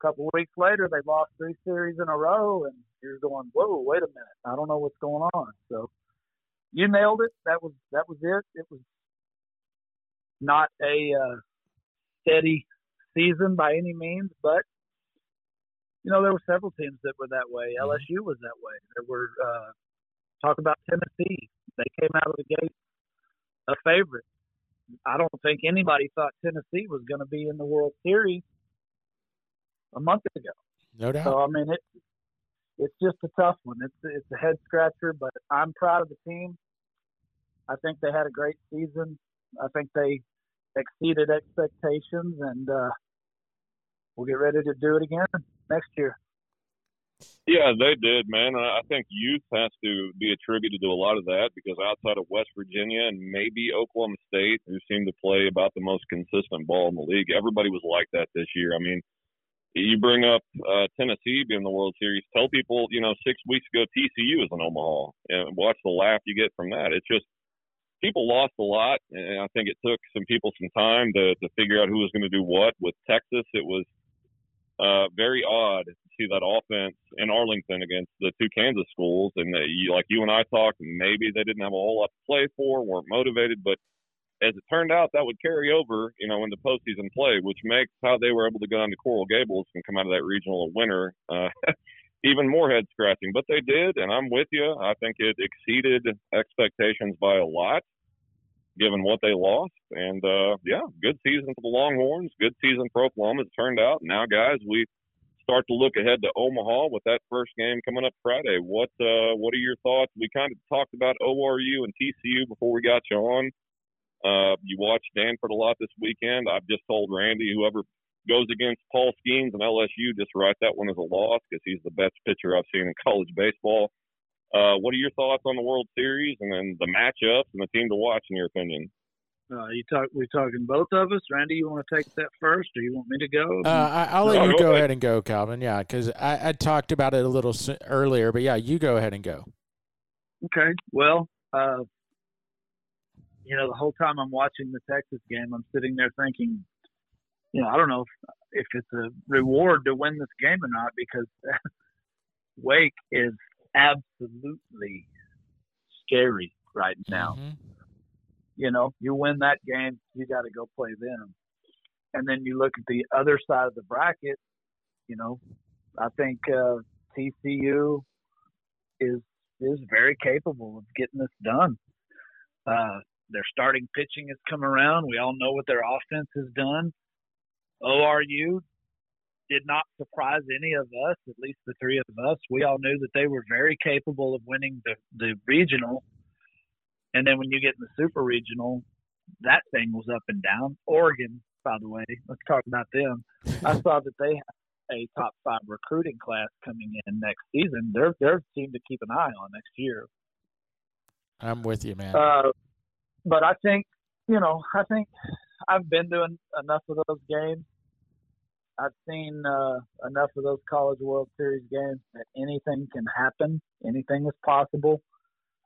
a couple of weeks later they lost three series in a row and you're going whoa wait a minute i don't know what's going on so you nailed it that was that was it it was not a uh, steady season by any means, but you know there were several teams that were that way. Mhm. LSU was that way. There were uh, talk about Tennessee. They came out of the gate a favorite. I don't think anybody thought Tennessee was going to be in the World Series a month ago. No doubt. So I mean it. It's just a tough one. It's it's a head scratcher, but I'm proud of the team. I think they had a great season. I think they exceeded expectations, and uh, we'll get ready to do it again next year. Yeah, they did, man. I think youth has to be attributed to a lot of that because outside of West Virginia and maybe Oklahoma State, who seem to play about the most consistent ball in the league, everybody was like that this year. I mean, you bring up uh, Tennessee being the World Series. Tell people, you know, six weeks ago TCU was in Omaha, and watch the laugh you get from that. It's just people lost a lot, and I think it took some people some time to to figure out who was going to do what. With Texas, it was uh, very odd to see that offense in Arlington against the two Kansas schools, and you, like you and I talked, maybe they didn't have a whole lot to play for, weren't motivated, but as it turned out, that would carry over, you know, in into postseason play, which makes how they were able to go into Coral Gables and come out of that regional a winner uh, *laughs* even more head scratching. But they did, and I'm with you. I think it exceeded expectations by a lot, given what they lost. And uh, yeah, good season for the Longhorns. Good season for Oklahoma. It turned out. Now, guys, we start to look ahead to Omaha with that first game coming up Friday. What uh, What are your thoughts? We kind of talked about ORU and TCU before we got you on. Uh, you watched Stanford a lot this weekend. I've just told Randy, whoever goes against Paul Skenes and LSU, just write that one as a loss because he's the best pitcher I've seen in *laughs* college baseball. Uh, what are your thoughts on the World Series and then the matchups and the team to watch, in your opinion? Uh, you talk. We talking both of us, Randy. You want to take that first, or you want me to go? Uh, I, I'll let No, you go go ahead. ahead and go, Calvin. Yeah, because I, I talked about it a little earlier, but yeah, you go ahead and go. Okay. Well, uh, you know, the whole time I'm watching the Texas game, I'm sitting there thinking, you know, I don't know if, if it's a reward to win this game or not because *laughs* Wake is absolutely scary right now. Mhm. You know, you win that game, you got to go play them. And then you look at the other side of the bracket, you know, I think uh, TCU is is very capable of getting this done. Uh, their starting pitching has come around. We all know what their offense has done. ORU did not surprise any of us, at least the three of us. We all knew that they were very capable of winning the, the regional. And then when you get in the super regional, that thing was up and down. Oregon, by the way, let's talk about them. I saw that they have a top five recruiting class coming in next season. They're they're a team to keep an eye on next year. I'm with you, man. Uh, but I think, you know, I think I've been doing enough of those games. I've seen uh, enough of those College World Series games that anything can happen. Anything is possible.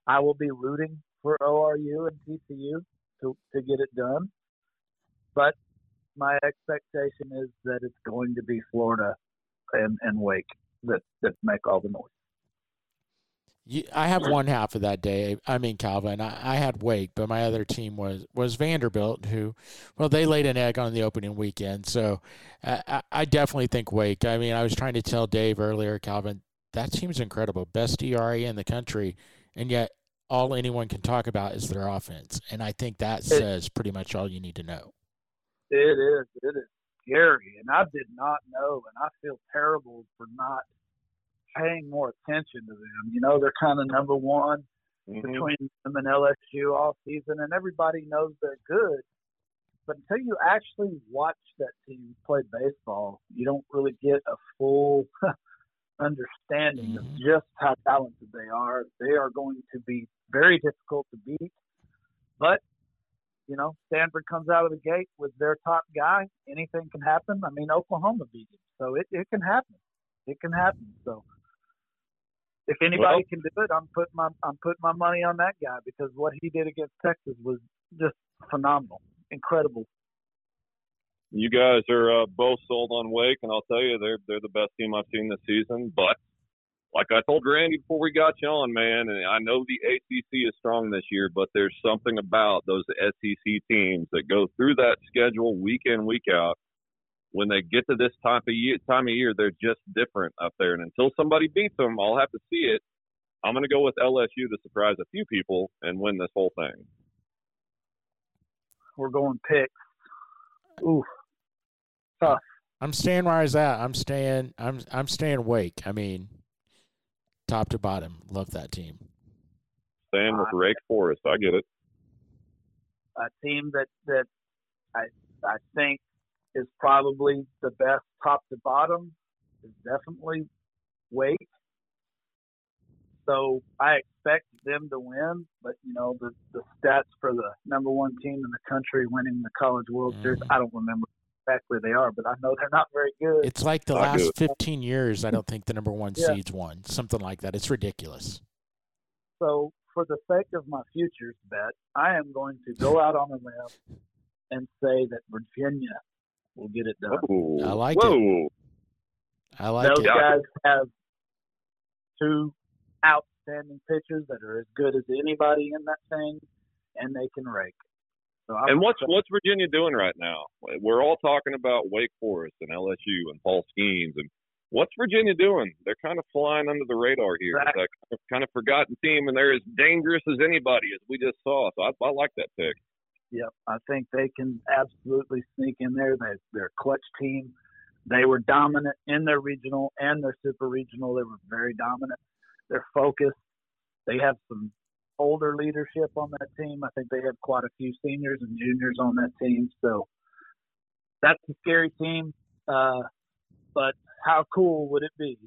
I will be rooting for ORU and TCU to to get it done. But my expectation is that it's going to be Florida and, and Wake that, that make all the noise. You, I have one half of that day. I mean, Calvin. I, I, had Wake, but my other team was was Vanderbilt, who, well, they laid an egg on the opening weekend. So, I, I definitely think Wake. I mean, I was trying to tell Dave earlier, Calvin, that team's incredible, best ERA in the country, and yet all anyone can talk about is their offense, and I think that says pretty much all you need to know. It is. It is scary, and I did not know, and I feel terrible for not paying more attention to them. You know, they're kind of number one mm-hmm. between them and LSU all season, and everybody knows they're good. But until you actually watch that team play baseball, you don't really get a full *laughs* understanding of mm-hmm. just how talented they are. They are going to be very difficult to beat. But, you know, Stanford comes out of the gate with their top guy. Anything can happen. I mean, Oklahoma beat him. So it, it can happen. It can happen. So if anybody well, can do it, I'm putting my I'm putting my money on that guy because what he did against Texas was just phenomenal, incredible. You guys are uh, both sold on Wake, and I'll tell you they're they're the best team I've seen this season. But like I told Randy before we got you on, man, and I know the ACC is strong this year, but there's something about those SEC teams that go through that schedule week in week out when they get to this time of year, time of year, they're just different up there. And until somebody beats them, I'll have to see it. I'm going to go with LSU to surprise a few people and win this whole thing. We're going picks. Ooh, tough. I'm staying where I was at. I'm staying. I'm I'm staying awake. I mean, top to bottom, love that team. Staying with Wake Forest. I get it. A team that that I I think is probably the best top to bottom. Is definitely Wake. So I expect them to win, but you know the the stats for the number one team in the country winning the College World mm. Series, I don't remember exactly they are, but I know they're not very good. It's like the not last good. 15 years. I don't think the number one yeah. seeds won, something like that. It's ridiculous. So for the sake of my futures bet, I am going to go out on a limb and say that Virginia will get it done. Whoa. I like Whoa. it. I like Those it. Those guys have two outstanding pitchers that are as good as anybody in that thing, and they can rake. So and what's what's Virginia doing right now? We're all talking about Wake Forest and LSU and Paul Skenes, and what's Virginia doing? They're kind of flying under the radar here. Exactly. It's a kind of forgotten team, and they're as dangerous as anybody, as we just saw. So I, I like that pick. Yep, I think they can absolutely sneak in there. They, they're a clutch team. They were dominant in their regional and their super regional. They were very dominant. They're focused. They have some older leadership on that team. I think they have quite a few seniors and juniors on that team. So that's a scary team. Uh, but how cool would it be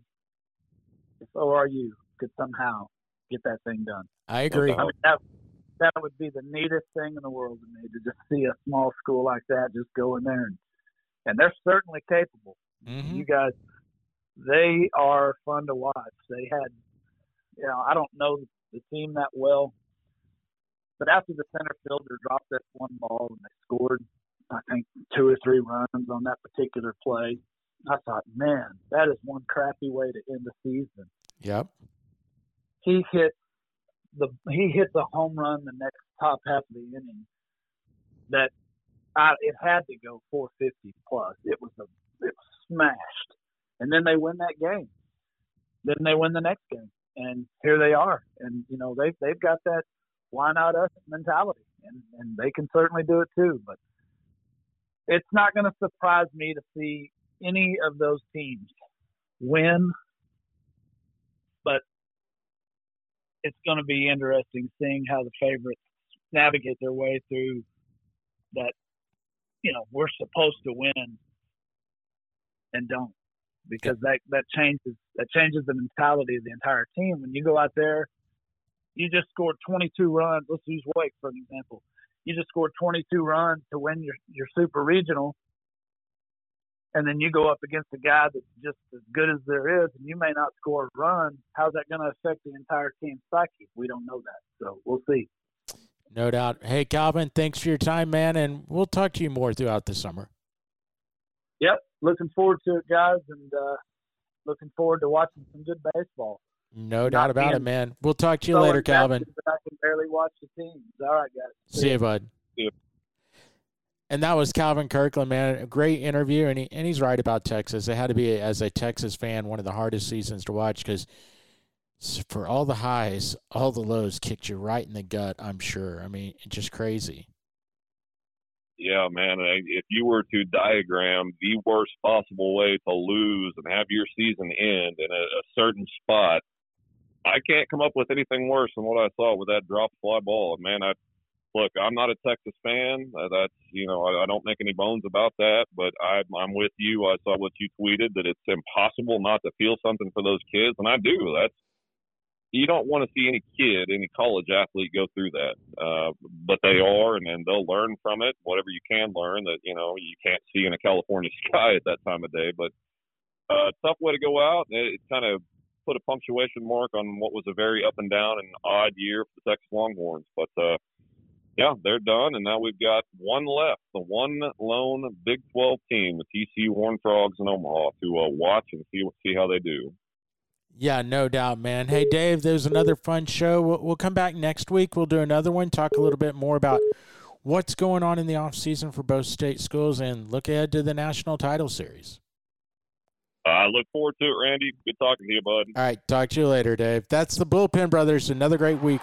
if ORU could somehow get that thing done? I agree. I mean, that, that would be the neatest thing in the world to me to just see a small school like that just go in there and and they're certainly capable. Mm-hmm. You guys, they are fun to watch. They had, you know, I don't know the team that well, but after the center fielder dropped that one ball and they scored, I think two or three runs on that particular play, I thought, man, that is one crappy way to end the season. Yep. He hit the he hit the home run the next top half of the inning that I, it had to go 450 plus. It was a it was smashed, and then they win that game. Then they win the next game, and here they are. And you know they they've got that why not us mentality, and and they can certainly do it too. But it's not going to surprise me to see any of those teams win it's going to be interesting seeing how the favorites navigate their way through that. You know, we're supposed to win and don't because that that changes that changes the mentality of the entire team. When you go out there, you just scored 22 runs. Let's use Wake for an example. You just scored 22 runs to win your your super regional, and then you go up against a guy that's just as good as there is, and you may not score a run. How's that going to affect the entire team's psyche? We don't know that, so we'll see. No doubt. Hey, Calvin, thanks for your time, man, and we'll talk to you more throughout the summer. yep, looking forward to it, guys, and uh, looking forward to watching some good baseball. No doubt about it, man. We'll talk to you so later, Calvin. I can barely watch the teams. All right, guys. See, See you, bud. See you. And that was Calvin Kirkland, man. A great interview, and he, and he's right about Texas. It had to be, as a Texas fan, one of the hardest seasons to watch because for all the highs, all the lows kicked you right in the gut. I'm sure. I mean, just crazy. Yeah, man. If you were to diagram the worst possible way to lose and have your season end in a, a certain spot, I can't come up with anything worse than what I saw with that drop fly ball. And man, I look, I'm not a Texas fan. Uh, that's you know, I, I don't make any bones about that. But I, I'm with you. I saw what you tweeted that it's impossible not to feel something for those kids, and I do. That's you don't want to see any kid, any college athlete go through that. Uh, but they are, and then they'll learn from it. Whatever you can learn that you know you can't see in a California *laughs* sky at that time of day. But uh, tough way to go out. It, it kind of put a punctuation mark on what was a very up and down and odd year for the Texas Longhorns. But uh, yeah, they're done, and now we've got one left, the one lone Big 12 team, the TCU Horned Frogs in Omaha, to uh, watch and see see how they do. Yeah, no doubt, man. Hey, Dave, there's another fun show. We'll, we'll come back next week. We'll do another one, talk a little bit more about what's going on in the off season for both state schools, and look ahead to the national title series. I look forward to it, Randy. Good talking to you, bud. All right, talk to you later, Dave. That's the Bullpen Brothers. Another great week.